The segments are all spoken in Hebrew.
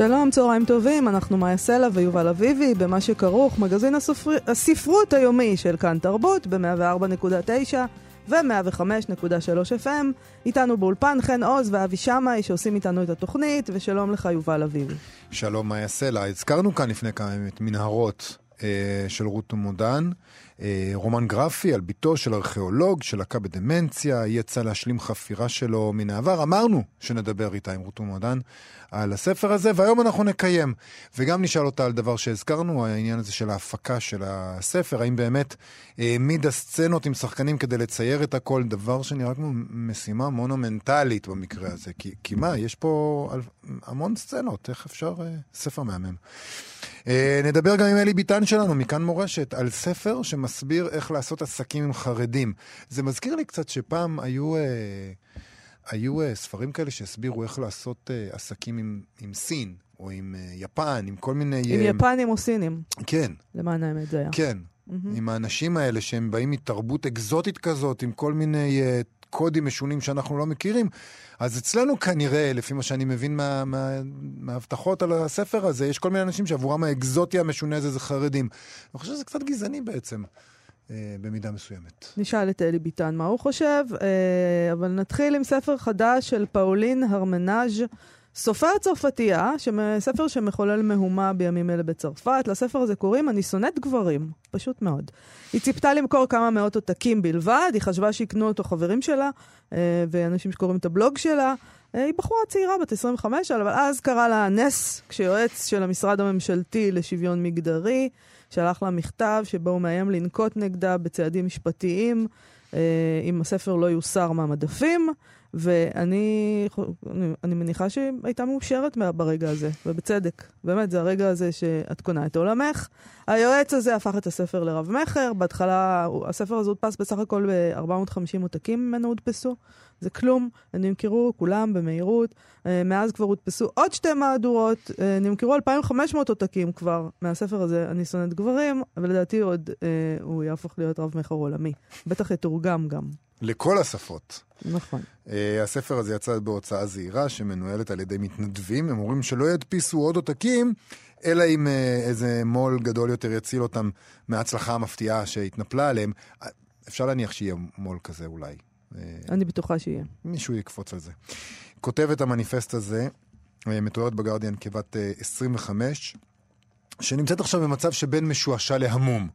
שלום, צהריים טובים, אנחנו מאיה סלע ויובל אביבי, במה שכרוך, מגזין הסופר... הספרות היומי של כאן תרבות, ב-104.9 ו-105.3 FM. איתנו באולפן חן עוז ואבי שמאי שעושים איתנו את התוכנית, ושלום לך יובל אביבי. שלום מאיה סלע, הזכרנו כאן לפני כמה ימים את מנהרות של רות מודן. אה, רומן גרפי על ביתו של ארכיאולוג שלקה בדמנציה, יצא להשלים חפירה שלו מן העבר. אמרנו שנדבר איתה עם רות מודן על הספר הזה, והיום אנחנו נקיים. וגם נשאל אותה על דבר שהזכרנו, העניין הזה של ההפקה של הספר, האם באמת העמיד הסצנות עם שחקנים כדי לצייר את הכל, דבר שנראה כמו משימה מונומנטלית במקרה הזה. כי, כי מה, יש פה המון סצנות, איך אפשר... אה, ספר מהמם. אה, נדבר גם עם אלי ביטן שלנו, מכאן מורשת, על ספר שמסביר איך לעשות עסקים עם חרדים. זה מזכיר לי קצת שפעם היו... אה, היו uh, ספרים כאלה שהסבירו איך לעשות uh, עסקים עם, עם סין, או עם uh, יפן, עם כל מיני... עם uh, יפנים או סינים. כן. למען האמת זה היה. כן. Mm-hmm. עם האנשים האלה שהם באים מתרבות אקזוטית כזאת, עם כל מיני uh, קודים משונים שאנחנו לא מכירים. אז אצלנו כנראה, לפי מה שאני מבין מההבטחות מה, מה על הספר הזה, יש כל מיני אנשים שעבורם האקזוטי המשונה הזה זה חרדים. אני חושב שזה קצת גזעני בעצם. אה, במידה מסוימת. נשאל את אלי ביטן מה הוא חושב, אה, אבל נתחיל עם ספר חדש של פאולין הרמנאז', סופר צרפתייה, ספר שמחולל מהומה בימים אלה בצרפת. לספר הזה קוראים אני שונאת גברים, פשוט מאוד. היא ציפתה למכור כמה מאות עותקים בלבד, היא חשבה שיקנו אותו חברים שלה, אה, ואנשים שקוראים את הבלוג שלה. היא בחורה צעירה, בת 25, אבל אז קרה לה נס, כשיועץ של המשרד הממשלתי לשוויון מגדרי שלח לה מכתב שבו הוא מאיים לנקוט נגדה בצעדים משפטיים אה, אם הספר לא יוסר מהמדפים, ואני אני, מניחה שהיא הייתה מאושרת ברגע הזה, ובצדק. באמת, זה הרגע הזה שאת קונה את עולמך. היועץ הזה הפך את הספר לרב-מכר, בהתחלה הספר הזה הודפס בסך הכל ב-450 עותקים ממנו הודפסו. זה כלום, נמכרו כולם במהירות. אה, מאז כבר הודפסו עוד שתי מהדורות, אה, נמכרו 2,500 עותקים כבר מהספר הזה, אני שונאת גברים, אבל לדעתי עוד אה, הוא יהפוך להיות רב-מכר עולמי. בטח יתורגם גם. לכל השפות. נכון. Uh, הספר הזה יצא בהוצאה זהירה שמנוהלת על ידי מתנדבים, הם אומרים שלא ידפיסו עוד עותקים, אלא אם uh, איזה מו"ל גדול יותר יציל אותם מההצלחה המפתיעה שהתנפלה עליהם. אפשר להניח שיהיה מו"ל כזה אולי. אני בטוחה שיהיה. מישהו יקפוץ על זה. כותבת המניפסט הזה, אה, מתוארת בגרדיאן כבת 25, אה, שנמצאת עכשיו במצב שבין משועשע להמום.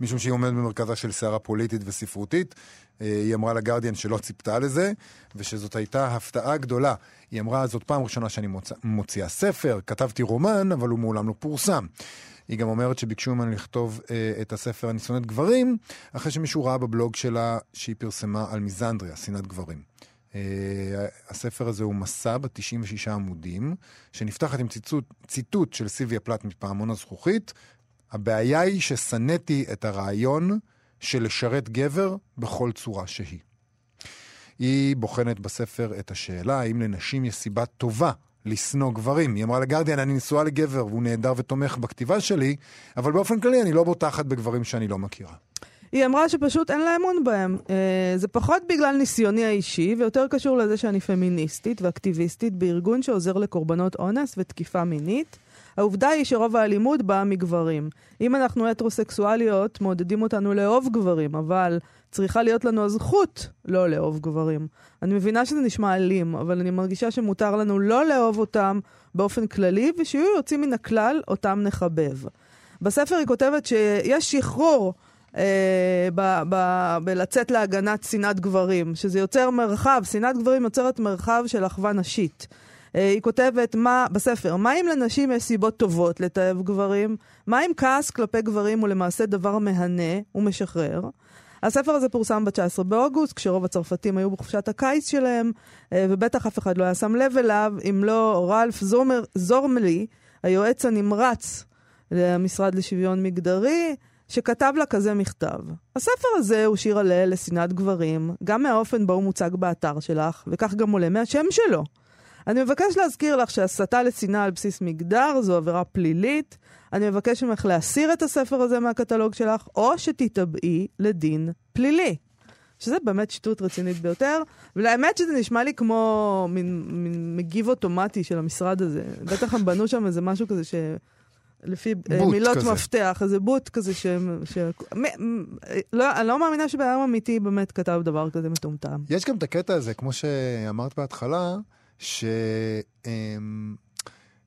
משום שהיא עומדת במרכזה של סערה פוליטית וספרותית. אה, היא אמרה לגרדיאן שלא ציפתה לזה, ושזאת הייתה הפתעה גדולה. היא אמרה, זאת פעם ראשונה שאני מוצ... מוציאה ספר, כתבתי רומן, אבל הוא מעולם לא פורסם. היא גם אומרת שביקשו ממני לכתוב אה, את הספר "אני שונאת גברים", אחרי שמישהו ראה בבלוג שלה שהיא פרסמה על מיזנדריה, שנאת גברים. Uh, הספר הזה הוא מסע בת 96 עמודים, שנפתחת עם ציטוט, ציטוט של סיביה פלט מפעמון הזכוכית. הבעיה היא ששנאתי את הרעיון של לשרת גבר בכל צורה שהיא. היא בוחנת בספר את השאלה האם לנשים יש סיבה טובה לשנוא גברים. היא אמרה לגרדיאן, אני נשואה לגבר והוא נהדר ותומך בכתיבה שלי, אבל באופן כללי אני לא בוטחת בגברים שאני לא מכירה. היא אמרה שפשוט אין לה אמון בהם. Uh, זה פחות בגלל ניסיוני האישי, ויותר קשור לזה שאני פמיניסטית ואקטיביסטית בארגון שעוזר לקורבנות אונס ותקיפה מינית. העובדה היא שרוב האלימות באה מגברים. אם אנחנו הטרוסקסואליות, מעודדים אותנו לאהוב גברים, אבל צריכה להיות לנו הזכות לא לאהוב גברים. אני מבינה שזה נשמע אלים, אבל אני מרגישה שמותר לנו לא לאהוב אותם באופן כללי, ושיהיו יוצאים מן הכלל, אותם נחבב. בספר היא כותבת שיש שחרור אה, בלצאת להגנת שנאת גברים, שזה יוצר מרחב, שנאת גברים יוצרת מרחב של אחווה נשית. אה, היא כותבת מה, בספר, מה אם לנשים יש סיבות טובות לתאב גברים? מה אם כעס כלפי גברים הוא למעשה דבר מהנה ומשחרר? הספר הזה פורסם ב-19 באוגוסט, כשרוב הצרפתים היו בחופשת הקיץ שלהם, אה, ובטח אף אחד לא היה שם לב אליו, אם לא רלף זומר, זורמלי, היועץ הנמרץ למשרד לשוויון מגדרי, שכתב לה כזה מכתב. הספר הזה הוא שיר הלל לשנאת גברים, גם מהאופן בו הוא מוצג באתר שלך, וכך גם עולה מהשם שלו. אני מבקש להזכיר לך שהסתה לשנאה על בסיס מגדר זו עבירה פלילית. אני מבקש ממך להסיר את הספר הזה מהקטלוג שלך, או שתתאבעי לדין פלילי. שזה באמת שטות רצינית ביותר, ולאמת שזה נשמע לי כמו מין, מין מגיב אוטומטי של המשרד הזה. בטח הם בנו שם איזה משהו כזה ש... לפי בוט מילות כזה. מפתח, איזה בוט כזה ש... ש... מ... לא, אני לא מאמינה שבן אדם אמיתי באמת כתב דבר כזה מטומטם. יש גם את הקטע הזה, כמו שאמרת בהתחלה, ש... אמ,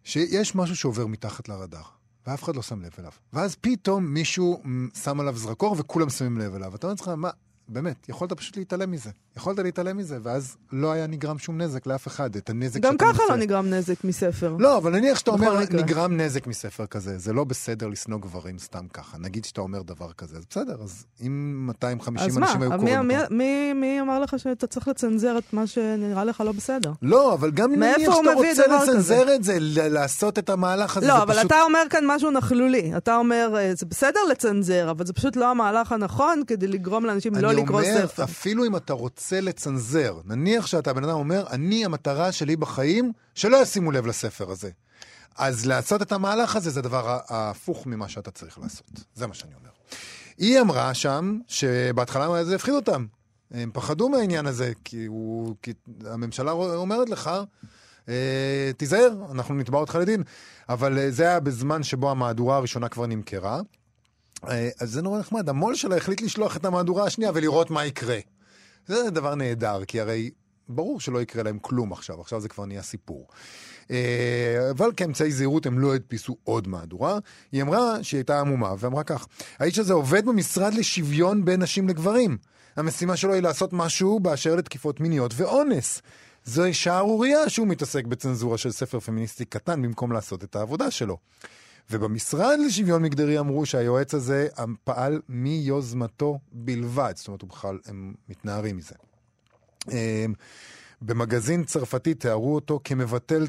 שיש משהו שעובר מתחת לרדאר, ואף אחד לא שם לב אליו. ואז פתאום מישהו שם עליו זרקור וכולם שמים לב אליו. אתה אומר לעצמך, מה, באמת, יכולת פשוט להתעלם מזה. יכולת להתעלם מזה, ואז לא היה נגרם שום נזק לאף אחד. את הנזק גם ככה לא נגרם נזק מספר. לא, אבל נניח שאתה אומר, מקרה. נגרם נזק מספר כזה, זה לא בסדר לשנוא גברים סתם ככה. נגיד שאתה אומר דבר כזה, אז בסדר, אז אם 250 אז מה? אנשים היו מי, קוראים מי, אותו... מי, מי אמר לך שאתה צריך לצנזר את מה שנראה לך לא בסדר? לא, אבל גם נניח שאתה רוצה לצנזר את זה, לעשות את המהלך הזה, לא, אבל פשוט... אתה אומר כאן משהו נכלולי. אתה אומר, אה, זה בסדר לצנזר, אבל זה פשוט לא המהלך הנכון כדי לגרום לאנשים לא לקרוא ספר. אפילו אם אתה רוצה לצנזר, נניח שאתה בן אדם אומר, אני, המטרה שלי בחיים, שלא ישימו לב לספר הזה. אז לעשות את המהלך הזה זה הדבר ההפוך ממה שאתה צריך לעשות. זה מה שאני אומר. היא אמרה שם שבהתחלה זה הפחיד אותם. הם פחדו מהעניין הזה, כי, הוא, כי הממשלה אומרת לך, אה, תיזהר, אנחנו נתבע אותך לדין. אבל אה, זה היה בזמן שבו המהדורה הראשונה כבר נמכרה. אה, אז זה נורא נחמד. המו"ל שלה החליט לשלוח את המהדורה השנייה ולראות מה יקרה. זה דבר נהדר, כי הרי ברור שלא יקרה להם כלום עכשיו, עכשיו זה כבר נהיה סיפור. אה, אבל כאמצעי זהירות הם לא הדפיסו עוד מהדורה. היא אמרה שהיא הייתה עמומה, ואמרה כך: האיש הזה עובד במשרד לשוויון בין נשים לגברים. המשימה שלו היא לעשות משהו באשר לתקיפות מיניות ואונס. זוהי שערורייה שהוא מתעסק בצנזורה של ספר פמיניסטי קטן במקום לעשות את העבודה שלו. ובמשרד לשוויון מגדרי אמרו שהיועץ הזה פעל מיוזמתו בלבד, זאת אומרת, הוא בכלל, הם מתנערים מזה. אמ, במגזין צרפתי תיארו אותו כמבטל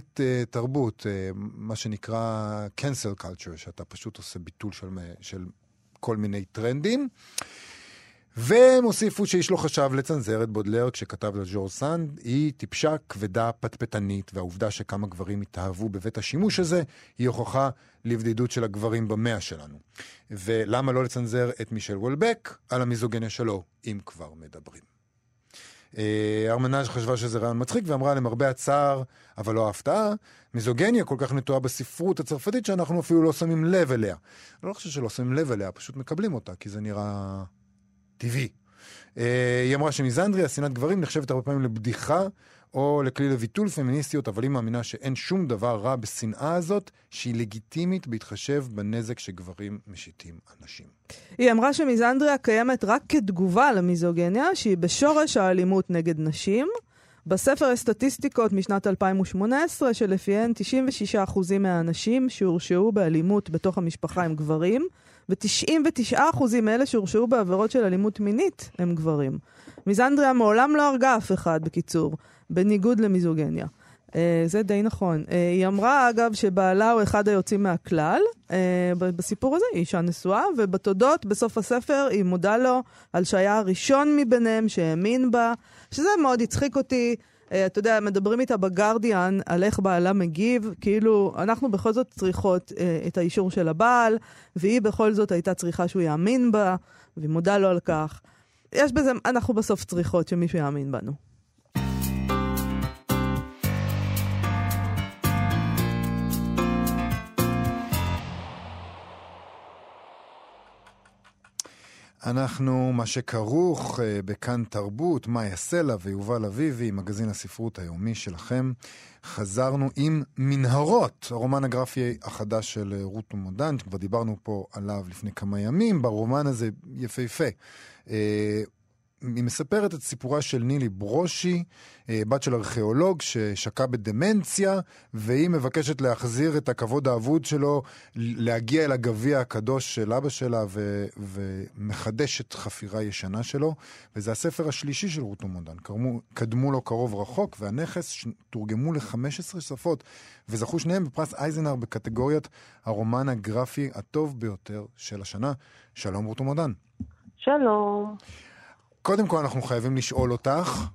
תרבות, אה, מה שנקרא cancel culture, שאתה פשוט עושה ביטול של, של כל מיני טרנדים. והם הוסיפו שאיש לא חשב לצנזר את בודלר כשכתב לג'ור סנד, היא טיפשה כבדה פטפטנית, והעובדה שכמה גברים התאהבו בבית השימוש הזה, היא הוכחה לבדידות של הגברים במאה שלנו. ולמה לא לצנזר את מישל וולבק על המיזוגניה שלו, אם כבר מדברים. אה, ארמנז' חשבה שזה רעיון מצחיק ואמרה למרבה הצער, אבל לא ההפתעה, מיזוגניה כל כך נטועה בספרות הצרפתית שאנחנו אפילו לא שמים לב אליה. אני לא חושב שלא שמים לב אליה, פשוט מקבלים אותה, כי זה נראה טבעי. אה, היא אמרה שמיזנדריה, שנאת גברים, נחשבת הרבה פעמים לבדיחה או לכלי לביטול פמיניסטיות, אבל היא מאמינה שאין שום דבר רע בשנאה הזאת, שהיא לגיטימית בהתחשב בנזק שגברים משיתים על נשים. היא אמרה שמיזנדריה קיימת רק כתגובה למיזוגניה, שהיא בשורש האלימות נגד נשים. בספר יש סטטיסטיקות משנת 2018, שלפיהן 96% מהאנשים שהורשעו באלימות בתוך המשפחה הם גברים, ו-99% מאלה שהורשעו בעבירות של אלימות מינית הם גברים. מיזנדריה מעולם לא הרגה אף אחד, בקיצור, בניגוד למיזוגניה. Uh, זה די נכון. Uh, היא אמרה, אגב, שבעלה הוא אחד היוצאים מהכלל. Uh, בסיפור הזה היא אישה נשואה, ובתודות, בסוף הספר, היא מודה לו על שהיה הראשון מביניהם שהאמין בה, שזה מאוד הצחיק אותי. Uh, אתה יודע, מדברים איתה בגרדיאן על איך בעלה מגיב, כאילו, אנחנו בכל זאת צריכות uh, את האישור של הבעל, והיא בכל זאת הייתה צריכה שהוא יאמין בה, והיא מודה לו על כך. יש בזה, אנחנו בסוף צריכות שמישהו יאמין בנו. אנחנו, מה שכרוך אה, בכאן תרבות, מאיה סלע ויובל אביבי, מגזין הספרות היומי שלכם. חזרנו עם מנהרות, הרומן הגרפי החדש של אה, רות מודן, שכבר דיברנו פה עליו לפני כמה ימים. ברומן הזה יפהפה. היא מספרת את סיפורה של נילי ברושי, אה, בת של ארכיאולוג ששקע בדמנציה, והיא מבקשת להחזיר את הכבוד האבוד שלו, להגיע אל הגביע הקדוש של אבא שלה, ו- ומחדשת חפירה ישנה שלו. וזה הספר השלישי של רות אומודן. קדמו, קדמו לו קרוב רחוק, והנכס תורגמו ל-15 שפות, וזכו שניהם בפרס אייזנר בקטגוריית הרומן הגרפי הטוב ביותר של השנה. שלום רות אומודן. שלום. קודם כל אנחנו חייבים לשאול אותך,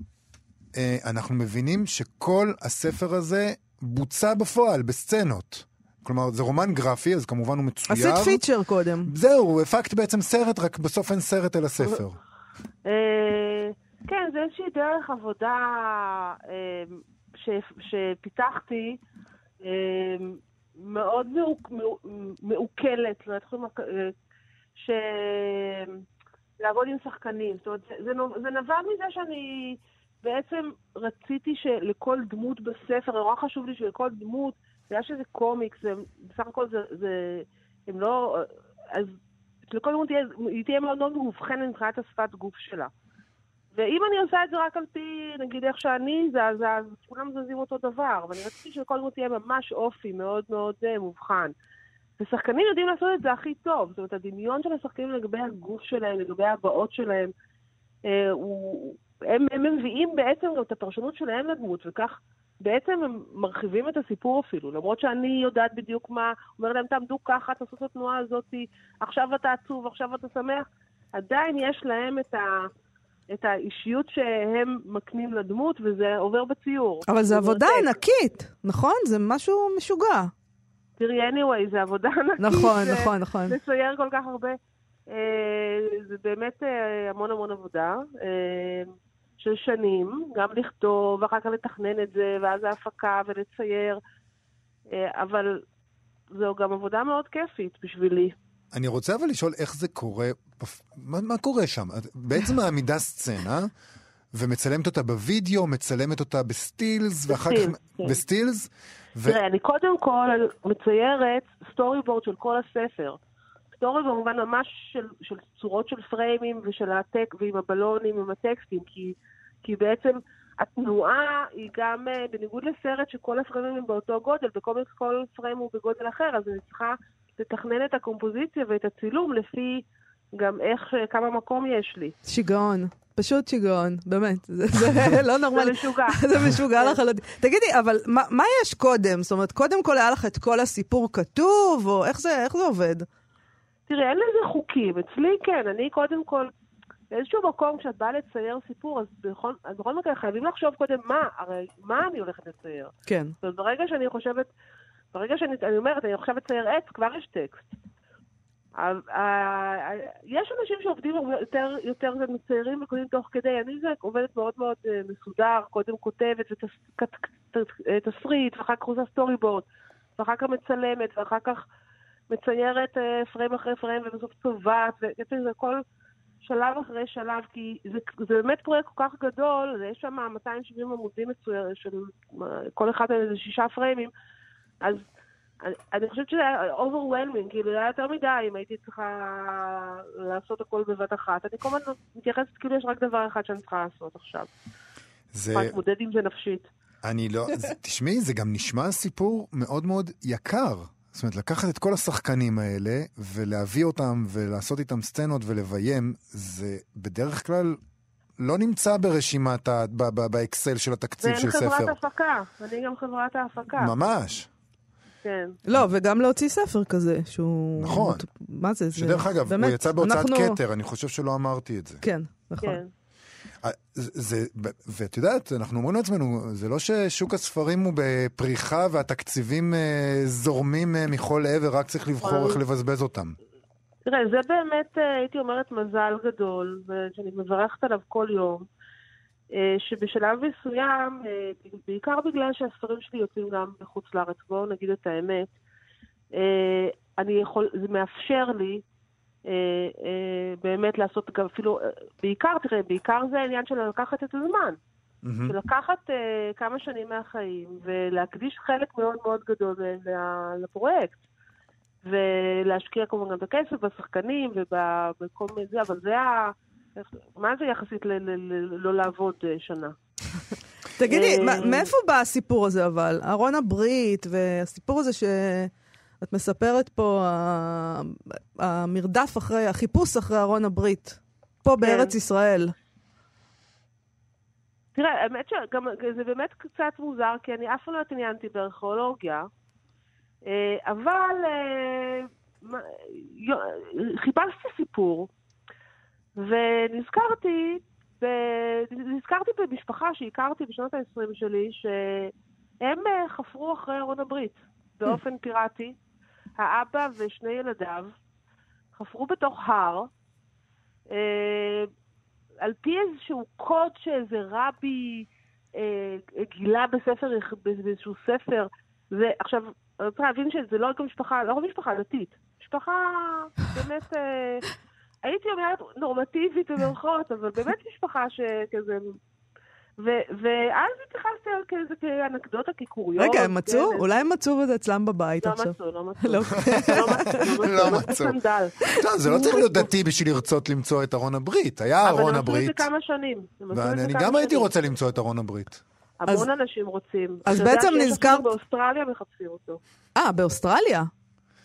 אה, אנחנו מבינים שכל הספר הזה בוצע בפועל, בסצנות. כלומר, זה רומן גרפי, אז כמובן הוא מצויר. עשית פיצ'ר קודם. זהו, הפקת בעצם סרט, רק בסוף אין סרט אלא ספר. אה, כן, זה איזושהי דרך עבודה אה, שפיתחתי, מאוד מעוקלת, לא יודעת, ש... לעבוד עם שחקנים. זאת אומרת, זה, זה נבע מזה שאני בעצם רציתי שלכל דמות בספר, נורא חשוב לי שלכל דמות, בגלל שזה קומיקס, זה, בסך הכל זה, זה, הם לא, אז שלכל דמות תהיה, היא תהיה מאוד מאוד מאובחנת מבחינת השפת גוף שלה. ואם אני עושה את זה רק על פי, נגיד, איך שאני זז, אז כולם זזים אותו דבר. ואני רציתי שלכל דמות תהיה ממש אופי מאוד מאוד אה, מובחן. ושחקנים יודעים לעשות את זה הכי טוב. זאת אומרת, הדמיון של השחקנים לגבי הגוף שלהם, לגבי הבעות שלהם, אה, הוא, הם, הם מביאים בעצם גם את הפרשנות שלהם לדמות, וכך בעצם הם מרחיבים את הסיפור אפילו. למרות שאני יודעת בדיוק מה, אומר להם, תעמדו ככה, תעשו את התנועה הזאת, עכשיו אתה עצוב, עכשיו אתה שמח, עדיין יש להם את ה... את האישיות שהם מקנים לדמות, וזה עובר בציור. אבל זו עבודה ענקית, נכון? זה משהו משוגע. תראי, anyway, זה עבודה ענקית. נכון, נכון, נכון. לצייר כל כך הרבה. אה, זה באמת אה, המון המון עבודה אה, של שנים, גם לכתוב, ואחר כך לתכנן את זה, ואז ההפקה ולצייר, אבל זו גם עבודה מאוד כיפית בשבילי. אני רוצה אבל לשאול איך זה קורה, מה, מה קורה שם? בעצם מעמידה סצנה, ומצלמת אותה בווידאו, מצלמת אותה בסטילס, ואחר כך... כן. בסטילס? ו... תראה, אני קודם כל מציירת storyboard של כל הספר. story במובן ממש של, של צורות של פריימים ושל הטק, ועם הבלונים, עם הטקסטים, כי, כי בעצם התנועה היא גם, אה, בניגוד לסרט שכל הפריימים הם באותו גודל, בקומיקס כל פריים הוא בגודל אחר, אז אני צריכה לתכנן את הקומפוזיציה ואת הצילום לפי גם איך, אה, כמה מקום יש לי. שיגעון. פשוט שיגעון, באמת. זה, זה לא נורמלי. זה משוגע. זה משוגע לחלוטין. תגידי, אבל מה, מה יש קודם? זאת אומרת, קודם כל היה לך את כל הסיפור כתוב, או איך זה, איך זה עובד? תראי, אין לזה חוקים. אצלי כן, אני קודם כל, באיזשהו מקום, כשאת באה לצייר סיפור, אז בכל, בכל מקרה חייבים לחשוב קודם מה, הרי מה אני הולכת לצייר. כן. זאת אומרת, ברגע שאני חושבת, ברגע שאני אומרת, אני עכשיו אצייר עץ, כבר יש טקסט. יש אנשים שעובדים יותר, יותר מציירים וכותבים תוך כדי, אני זה עובדת מאוד מאוד אה, מסודר, קודם כותבת ותסריט, ואחר כך עושה סטורי בורד, ואחר כך מצלמת, ואחר כך מציירת פריים אה, אחרי פריים, ובסוף צובעת, ובעצם זה כל שלב אחרי שלב, כי זה, זה באמת פרויקט כל כך גדול, יש שם 270 עמודים מצויר, של כל אחד מהם איזה שישה פריימים, אז אני, אני חושבת שזה היה overwhelming, כאילו זה היה יותר מדי אם הייתי צריכה לעשות הכל בבת אחת. אני כל הזמן מתייחסת כאילו יש רק דבר אחד שאני צריכה לעשות עכשיו. זה... צריכה להתמודד עם זה נפשית. אני לא... תשמעי, זה גם נשמע סיפור מאוד מאוד יקר. זאת אומרת, לקחת את כל השחקנים האלה ולהביא אותם ולעשות איתם סצנות ולביים, זה בדרך כלל לא נמצא ברשימת, ה... באקסל של התקציב של ספר. ואין חברת הפקה, אני גם חברת ההפקה. ממש. כן. לא, וגם להוציא ספר כזה, שהוא... נכון. מה זה? שדרך אגב, באמת, הוא יצא בהוצאת אנחנו... כתר, אני חושב שלא אמרתי את זה. כן, נכון. כן. אה, זה, ואת יודעת, אנחנו אומרים לעצמנו, זה לא ששוק הספרים הוא בפריחה והתקציבים אה, זורמים אה, מכל עבר, רק צריך לבחור איך לבזבז אותם. תראה, זה באמת, הייתי אומרת, מזל גדול, שאני מברכת עליו כל יום. אה, שבשלב מסוים, אה, בעיקר בגלל שהספרים שלי יוצאים גם בחוץ לארץ, בואו נגיד את האמת, אה, אני יכול, זה מאפשר לי באמת לעשות גם אפילו, בעיקר, תראה, בעיקר זה העניין של לקחת את הזמן. Mm-hmm. של לקחת כמה שנים מהחיים ולהקדיש חלק מאוד מאוד גדול לפרויקט. ולהשקיע כמובן גם את הכסף בשחקנים ובכל מיני זה, אבל זה ה... מה זה יחסית לא לעבוד אה, שנה? תגידי, מאיפה בא הסיפור הזה אבל? ארון הברית והסיפור הזה שאת מספרת פה, המרדף אחרי, החיפוש אחרי ארון הברית, פה כן. בארץ ישראל. תראה, האמת שזה באמת קצת מוזר, כי אני אף פעם לא התעניינתי בארכיאולוגיה, אה, אבל אה, חיפשתי סיפור, ונזכרתי, נזכרתי במשפחה שהכרתי בשנות ה-20 שלי, שהם אה, חפרו אחרי ארון הברית באופן פיראטי. האבא ושני ילדיו חפרו בתוך הר, על פי איזשהו קוד שאיזה רבי אה, גילה בספר, באיזשהו ספר. ועכשיו, אני רוצה להבין שזה לא רק משפחה, לא רק משפחה דתית, משפחה באמת, אה, הייתי אומרת נורמטיבית במרכאות, אבל באמת משפחה שכזה ואז התייחסתי על כזה כאנקדוטה, כקוריוז. רגע, הם מצאו? כן. אולי הם מצאו את זה אצלם בבית עכשיו. לא מצאו, לא מצאו. לא, לא מצאו. לא, זה לא צריך להיות דתי בשביל לרצות למצוא את ארון הברית. היה ארון הברית. אבל הם עשו את זה כמה שנים. ואני גם הייתי רוצה למצוא את ארון הברית. המון אנשים רוצים. אז בעצם נזכרת... באוסטרליה מחפשים אותו. אה, באוסטרליה?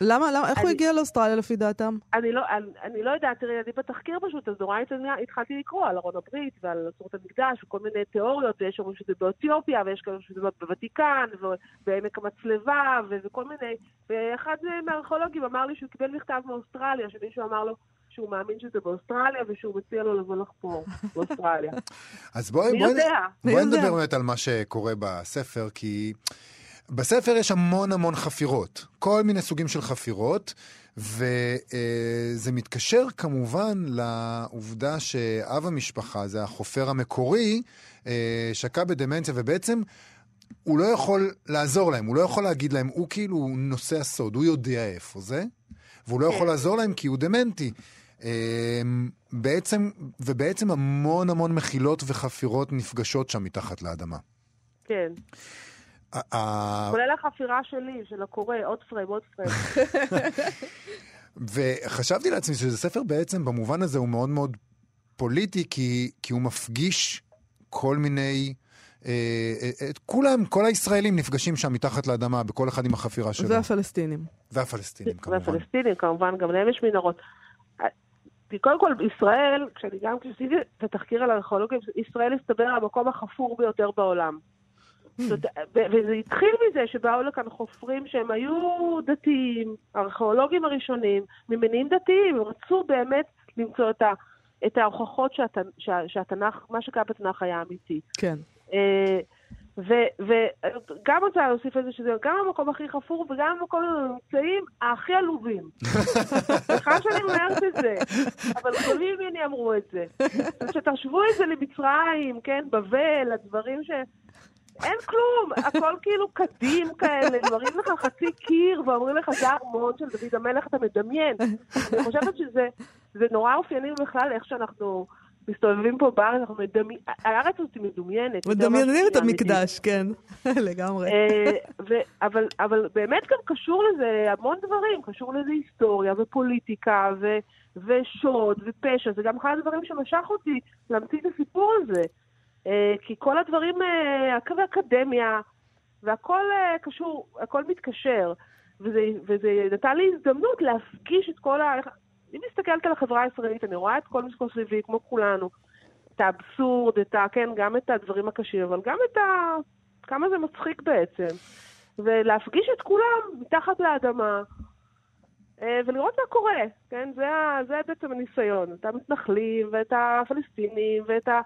למה, למה, איך אני, הוא הגיע לאוסטרליה לפי דעתם? אני לא, אני, אני לא יודעת, תראי, אני בתחקיר פשוט, אז נורא התחלתי לקרוא על ארון הברית ועל אסורת המקדש וכל מיני תיאוריות, ויש אומרים שזה באתיופיה, ויש כאלה שזה בוותיקן, ובעמק המצלבה, וכל מיני, ואחד מהארכיאולוגים אמר לי שהוא קיבל מכתב מאוסטרליה, שמישהו אמר לו, שהוא מאמין שזה באוסטרליה, ושהוא מציע לו לבוא לחפור באוסטרליה. אז בואי, בואי, בואי נדבר באמת על מה שקורה בספר, כי בספר יש המון המון חפירות, כל מיני סוגים של חפירות, וזה מתקשר כמובן לעובדה שאב המשפחה, זה החופר המקורי, אה, שקע בדמנציה, ובעצם הוא לא יכול לעזור להם, הוא לא יכול להגיד להם, הוא כאילו נושא הסוד, הוא יודע איפה זה, והוא לא יכול כן. לעזור להם כי הוא דמנטי. אה, בעצם, ובעצם המון המון מחילות וחפירות נפגשות שם מתחת לאדמה. כן. כולל החפירה שלי, של הקורא, עוד פריים, עוד פריים. וחשבתי לעצמי שזה ספר בעצם, במובן הזה הוא מאוד מאוד פוליטי, כי, כי הוא מפגיש כל מיני... אה, אה, את כולם, כל הישראלים נפגשים שם מתחת לאדמה, בכל אחד עם החפירה שלו. והפלסטינים. והפלסטינים, כמובן. והפלסטינים, כמובן, גם להם יש מנהרות. קודם כל, ישראל, כשאני גם כשעשיתי את התחקיר על הארכיאולוגיה, ישראל הסתבר המקום החפור ביותר בעולם. וזה התחיל מזה שבאו לכאן חופרים שהם היו דתיים, הארכיאולוגים הראשונים, ממניעים דתיים, הם רצו באמת למצוא את, ה, את ההוכחות שהת, שה, שהתנ"ך, מה שקרה בתנ"ך היה אמיתי. כן. אה, וגם רוצה להוסיף את זה שזה גם המקום הכי חפור וגם המקום הממצאים הכי עלובים. סליחה שאני אומרת את זה, אבל גדולים ממני אמרו את זה. כשתשוו את זה למצרים, כן, בבל, הדברים ש... אין כלום, הכל כאילו קדים כאלה, מראים לך חצי קיר ואומרים לך זה הארמון של דוד המלך, אתה מדמיין. אני חושבת שזה נורא אופייני בכלל איך שאנחנו מסתובבים פה בארץ, אנחנו מדמיינים, הארץ הזאת מדומיינת. מדמיינים את המקדש, כן, לגמרי. אה, אבל באמת גם קשור לזה המון דברים, קשור לזה היסטוריה ופוליטיקה ושוד ופשע, זה גם אחד הדברים שמשך אותי להמציא את הסיפור הזה. אה, כי כל הדברים, אה, אקדמיה, והכל אה, קשור, הכל מתקשר. וזה, וזה נתן לי הזדמנות להפגיש את כל ה... אני מסתכלת על החברה הישראלית, אני רואה את כל מה שקורה סביבי, כמו כולנו. את האבסורד, את ה... כן, גם את הדברים הקשים, אבל גם את ה... כמה זה מצחיק בעצם. ולהפגיש את כולם מתחת לאדמה, ולראות מה קורה, כן? זה, זה בעצם הניסיון. את המתנחלים, ואת הפלסטינים, ואת ה...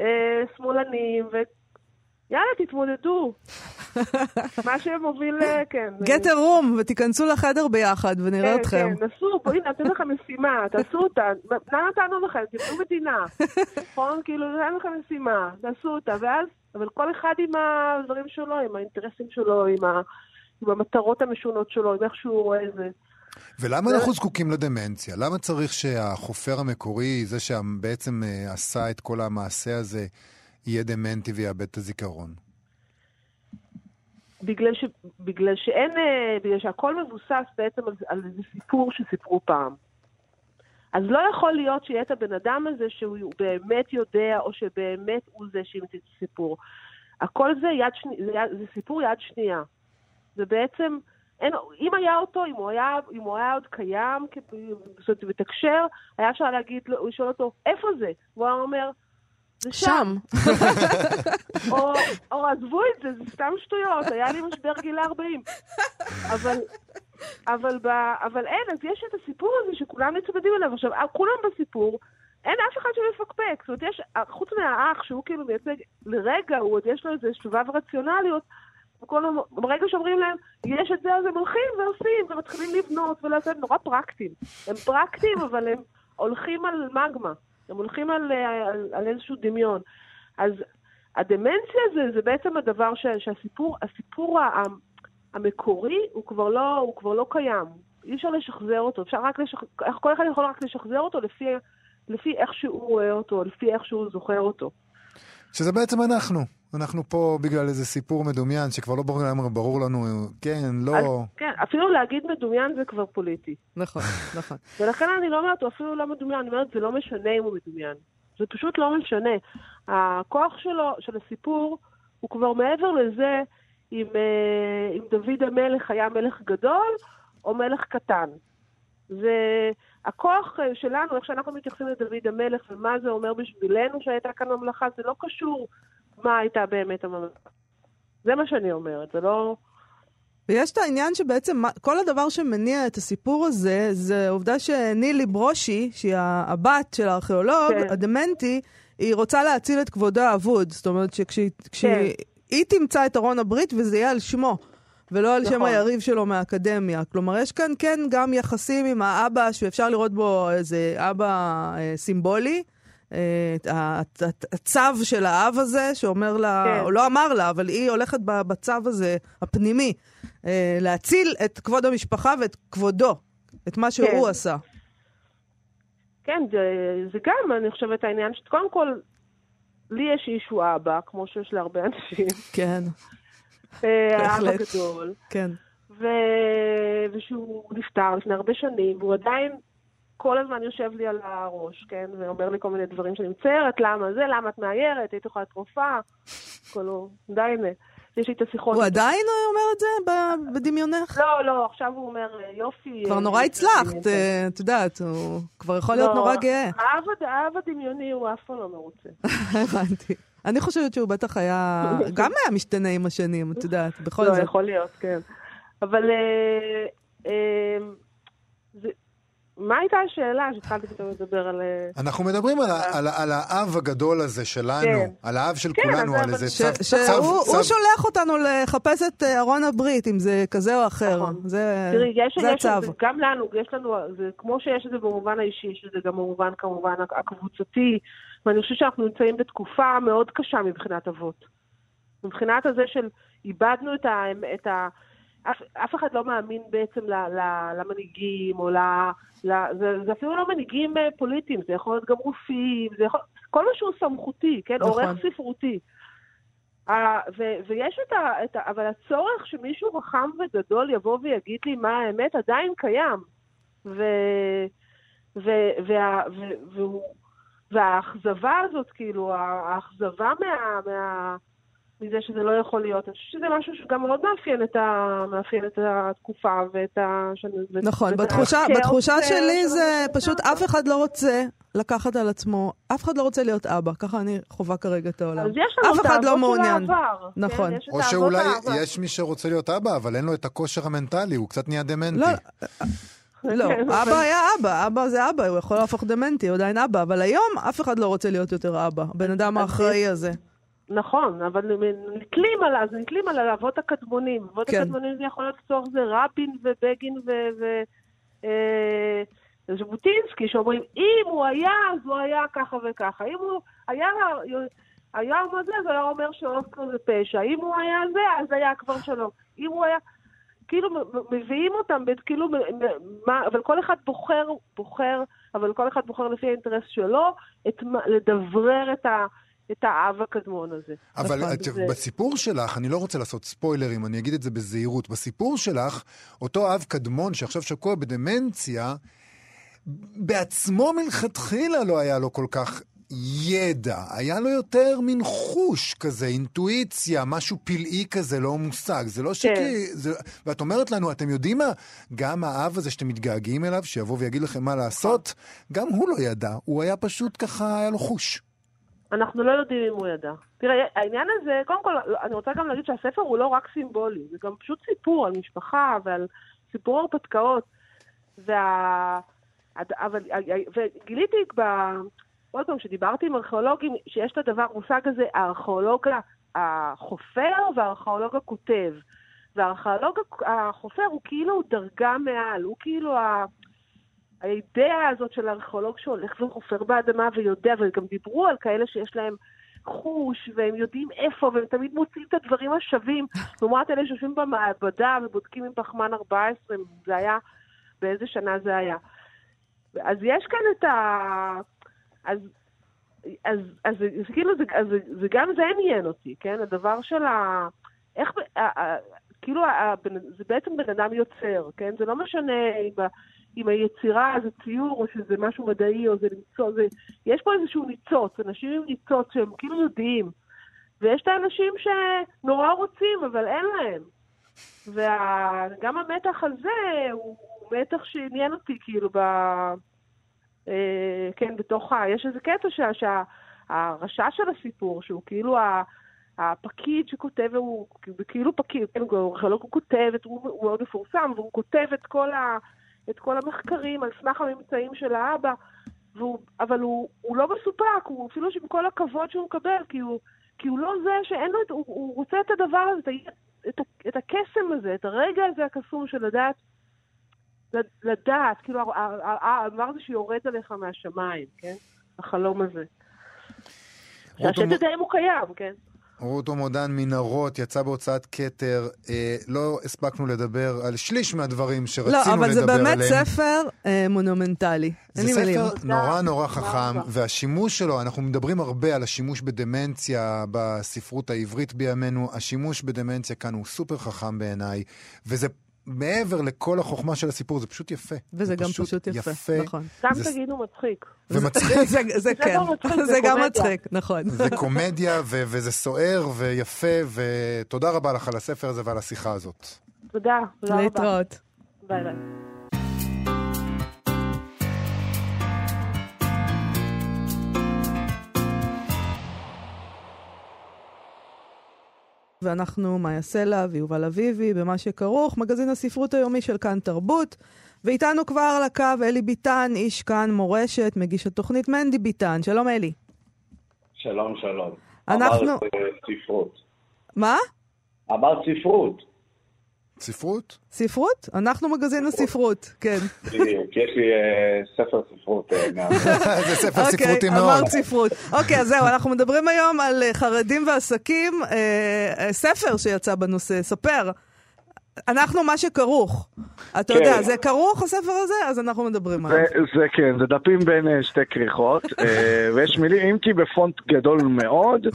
אה, שמאלנים, ו... יאללה, תתמודדו. מה שמוביל, אה, כן. get a room ותיכנסו לחדר ביחד ונראה כן, אתכם. כן, נסו, בואי נתן לכם משימה, תעשו אותה. מה נתנו לכם? תבנו מדינה. נכון? כאילו, נתנו לכם משימה, תעשו אותה, ואז, אבל כל אחד עם הדברים שלו, עם האינטרסים שלו, עם, ה, עם המטרות המשונות שלו, עם איך שהוא רואה את זה. ולמה אנחנו זקוקים לדמנציה? למה צריך שהחופר המקורי, זה שבעצם אה, עשה את כל המעשה הזה, יהיה דמנטי ויאבד את הזיכרון? בגלל, ש, בגלל שאין, אה, בגלל שהכל מבוסס בעצם על, על איזה סיפור שסיפרו פעם. אז לא יכול להיות שיהיה את הבן אדם הזה שהוא באמת יודע, או שבאמת הוא זה שהמציא את הסיפור. הכל זה, יד שני, זה, זה סיפור יד שנייה. זה בעצם, אין, אם היה אותו, אם הוא היה, אם הוא היה עוד קיים, זאת מתקשר, היה אפשר להגיד, לשאול אותו, איפה זה? והוא היה אומר, זה שם. שם. או, או עזבו את זה, זה סתם שטויות, היה לי משבר גיל 40. אבל, אבל, ב, אבל אין, אז יש את הסיפור הזה שכולם נצמדים אליו. עכשיו, כולם בסיפור, אין אף אחד שמפקפק. זאת אומרת, יש, חוץ מהאח, שהוא כאילו מייצג, לרגע, הוא עוד יש לו איזה שבב רציונליות, ברגע שאומרים להם, יש את זה, אז הם הולכים ועושים, ומתחילים לבנות ולעשות, נורא פרקטיים. הם פרקטיים, אבל הם הולכים על מגמה. הם הולכים על, על, על איזשהו דמיון. אז הדמנציה זה, זה בעצם הדבר ש, שהסיפור, הסיפור המקורי הוא כבר לא, הוא כבר לא קיים. אי אפשר לשחזר אותו, אפשר רק לשחזר, כל אחד יכול רק לשחזר אותו לפי, לפי איך שהוא רואה אותו, לפי איך שהוא זוכר אותו. שזה בעצם אנחנו. אנחנו פה בגלל איזה סיפור מדומיין שכבר לא ברור, ברור לנו, כן, לא... אז, כן, אפילו להגיד מדומיין זה כבר פוליטי. נכון, נכון. ולכן אני לא אומרת, הוא אפילו לא מדומיין, אני אומרת, זה לא משנה אם הוא מדומיין. זה פשוט לא משנה. הכוח שלו, של הסיפור, הוא כבר מעבר לזה אם, אה, אם דוד המלך היה מלך גדול או מלך קטן. זה הכוח אה, שלנו, איך שאנחנו מתייחסים לדוד המלך ומה זה אומר בשבילנו שהייתה כאן ממלכה, זה לא קשור מה הייתה באמת הממלכה. זה מה שאני אומרת, זה לא... ויש את העניין שבעצם כל הדבר שמניע את הסיפור הזה, זה העובדה שנילי ברושי, שהיא הבת של הארכיאולוג, כן. הדמנטי, היא רוצה להציל את כבודו האבוד. זאת אומרת שכשהיא כן. תמצא את ארון הברית וזה יהיה על שמו. ולא על נכון. שם היריב שלו מהאקדמיה. כלומר, יש כאן כן גם יחסים עם האבא, שאפשר לראות בו איזה אבא אה, סימבולי. הצו של האב הזה, שאומר לה, כן. או לא אמר לה, אבל היא הולכת בצו הזה, הפנימי, אה, להציל את כבוד המשפחה ואת כבודו, את מה שהוא כן. עשה. כן, זה, זה גם, אני חושבת, העניין שקודם כל, לי יש אישו אבא, כמו שיש להרבה אנשים. כן. אה, האבא גדול. כן. ו... ושהוא נפטר לפני הרבה שנים, והוא עדיין כל הזמן יושב לי על הראש, כן? ואומר לי כל מיני דברים שאני מציירת, למה זה, למה את מאיירת, היית יכולה תרופה, כולו, די הנה. יש לי את השיחות. הוא עדיין אומר את זה בדמיונך? לא, לא, עכשיו הוא אומר, יופי. כבר נורא הצלחת, אה, את יודעת, הוא כבר יכול להיות לא, נורא גאה. האב הדמיוני הוא אף פעם לא מרוצה. הבנתי. אני חושבת שהוא בטח היה, גם היה משתנה עם השנים, את יודעת, בכל זאת. לא, יכול להיות, כן. אבל אה, אה, מה הייתה השאלה שהתחלתי פתאום לדבר על... אה, אנחנו מדברים על, על, על האב הגדול הזה שלנו, כן. על האב של כן, כולנו, על איזה צו... ש, שהוא צו... שולח אותנו לחפש את אה, ארון הברית, אם זה כזה או אחר. נכון. זה, תראי, יש, זה יש, הצו. גם לנו, יש לנו, זה כמו שיש את זה במובן האישי, יש את זה גם במובן כמובן הקבוצתי, ואני חושבת שאנחנו נמצאים בתקופה מאוד קשה מבחינת אבות. מבחינת הזה של איבדנו את ה... את ה אף, אף אחד לא מאמין בעצם ל, ל, למנהיגים, או ל... ל זה, זה אפילו לא מנהיגים אה, פוליטיים, זה יכול להיות גם רופאים, זה יכול... כל מה שהוא סמכותי, כן? נכון. עורך ספרותי. Uh, ו- ויש את ה... את ה... אבל הצורך שמישהו חכם וגדול יבוא ויגיד לי מה האמת עדיין קיים. ו... ו- וה... ו- והוא... והאכזבה הזאת, כאילו, האכזבה מה... מה... מזה שזה לא יכול להיות. אני חושבת שזה משהו שגם מאוד מאפיין את, ה... מאפיין את התקופה ואת ה... נכון, ואת בתחושה, בתחושה שלי זה פשוט אף אחד לא רוצה לקחת על עצמו, אף אחד לא רוצה להיות אבא, ככה אני חווה כרגע את העולם. אז יש לנו אף אחד לא מעוניין. העבר. כן? נכון. כן, או שאולי יש מי שרוצה להיות אבא, אבל אין לו את הכושר המנטלי, הוא קצת נהיה דמנטי. לא, לא, כן, אבא היה אבא, אבא זה אבא, הוא יכול להפוך דמנטי, הוא עדיין אבא, אבל היום אף אחד לא רוצה להיות יותר אבא, הבן אדם האחראי הזה. נכון, אבל נתלים על, אז נתלים על האבות הקדמונים. אבות כן. הקדמונים זה יכול להיות לצורך זה רבין ובגין וז'בוטינסקי, אה, שאומרים, אם הוא היה, אז הוא היה ככה וככה. אם הוא היה, היה אומר זה, אז הוא היה אומר שאוסקר זה פשע. אם הוא היה זה, אז היה כבר שלום. אם הוא היה... כאילו מביאים אותם, כאילו, מה, אבל כל אחד בוחר, בוחר, אבל כל אחד בוחר לפי האינטרס שלו, את, לדברר את ה... את האב הקדמון הזה. אבל נכון, את, זה... בסיפור שלך, אני לא רוצה לעשות ספוילרים, אני אגיד את זה בזהירות, בסיפור שלך, אותו אב קדמון שעכשיו שקוע בדמנציה, בעצמו מלכתחילה לא היה לו כל כך ידע, היה לו יותר מין חוש כזה, אינטואיציה, משהו פלאי כזה, לא מושג. זה לא שכי... כן. זה... ואת אומרת לנו, אתם יודעים מה? גם האב הזה שאתם מתגעגעים אליו, שיבוא ויגיד לכם מה לעשות, גם הוא לא ידע, הוא היה פשוט ככה, היה לו חוש. אנחנו לא יודעים אם הוא ידע. תראה, העניין הזה, קודם כל, אני רוצה גם להגיד שהספר הוא לא רק סימבולי, זה גם פשוט סיפור על משפחה ועל סיפור הרפתקאות. וה... אבל, וגיליתי, ב... עוד פעם, כשדיברתי עם ארכיאולוגים, שיש את הדבר, המושג הזה, הארכיאולוג החופר והארכיאולוג הכותב. והארכיאולוג החופר הוא כאילו דרגה מעל, הוא כאילו ה... האידאה הזאת של הארכיאולוג שהולך וחופר באדמה ויודע, וגם דיברו על כאלה שיש להם חוש, והם יודעים איפה, והם תמיד מוצאים את הדברים השווים. לעומת אלה שיושבים במעבדה ובודקים עם פחמן 14, זה היה, באיזה שנה זה היה. אז יש כאן את ה... אז, אז, אז, אז, כאילו, זה, אז, זה גם זה עניין אותי, כן? הדבר של ה... איך... ה, ה, כאילו, ה, זה בעצם בן אדם יוצר, כן? זה לא משנה אם, אם היצירה זה ציור או שזה משהו מדעי או זה ניצוץ, זה... יש פה איזשהו ניצוץ, אנשים עם ניצוץ שהם כאילו יודעים. ויש את האנשים שנורא רוצים, אבל אין להם. וגם המתח הזה הוא מתח שעניין אותי, כאילו, ב... אה, כן, בתוך ה... יש איזה קטע שה... שהרשע של הסיפור, שהוא כאילו ה... הפקיד שכותב, הוא כאילו פקיד, כן, הוא ארכיאולוג, הוא כותב, הוא, הוא מאוד מפורסם, והוא כותב את כל, ה, את כל המחקרים על סמך הממצאים של האבא, והוא, אבל הוא, הוא לא מסופק, הוא אפילו שעם כל הכבוד שהוא מקבל, כי הוא, כי הוא לא זה שאין לו, את, הוא, הוא רוצה את הדבר הזה, את, את, את הקסם הזה, את הרגע הזה הקסום של לדעת, לדעת, כאילו, הזה שיורד עליך מהשמיים, כן? החלום הזה. שהשד אם הוא קיים, כן? רות עמודן מנהרות יצא בהוצאת כתר, אה, לא הספקנו לדבר על שליש מהדברים שרצינו לדבר לא, עליהם. אבל זה באמת ספר אה, מונומנטלי. זה מילים. ספר נורא נורא חכם. והשימוש שלו, אנחנו מדברים הרבה על השימוש בדמנציה בספרות העברית בימינו, השימוש בדמנציה כאן הוא סופר חכם בעיניי, וזה מעבר לכל החוכמה של הסיפור, זה פשוט יפה. וזה זה גם פשוט יפה, נכון. גם זה- תגידו מצחיק. ומצחיק, זה- זה זה כן, זה גם. מצחיק, נכון. זה קומדיה ו- וזה סוער ויפה, ותודה רבה לך על הספר הזה ועל השיחה הזאת. תודה, תודה רבה. להתראות. ביי ביי. ואנחנו מאיה סלע ויובל אביבי במה שכרוך, מגזין הספרות היומי של כאן תרבות. ואיתנו כבר על הקו אלי ביטן, איש כאן מורשת, מגיש התוכנית מנדי ביטן. שלום אלי. שלום, שלום. אנחנו- אמרת אה, ספרות. מה? אמרת ספרות. ספרות? ספרות? אנחנו מגזין הספרות, כן. בדיוק. יש לי אה, ספר ספרות אה. זה ספר ספרותי אוקיי, מאוד. אמרת ספרות. אוקיי, אז זהו, אנחנו מדברים היום על אה, חרדים ועסקים, ספר שיצא בנושא, ספר. אנחנו מה שכרוך. אתה כן. יודע, זה כרוך הספר הזה? אז אנחנו מדברים עליו. זה, זה כן, זה דפים בין אה, שתי כריכות, אה, ויש מילים, אם כי בפונט גדול מאוד,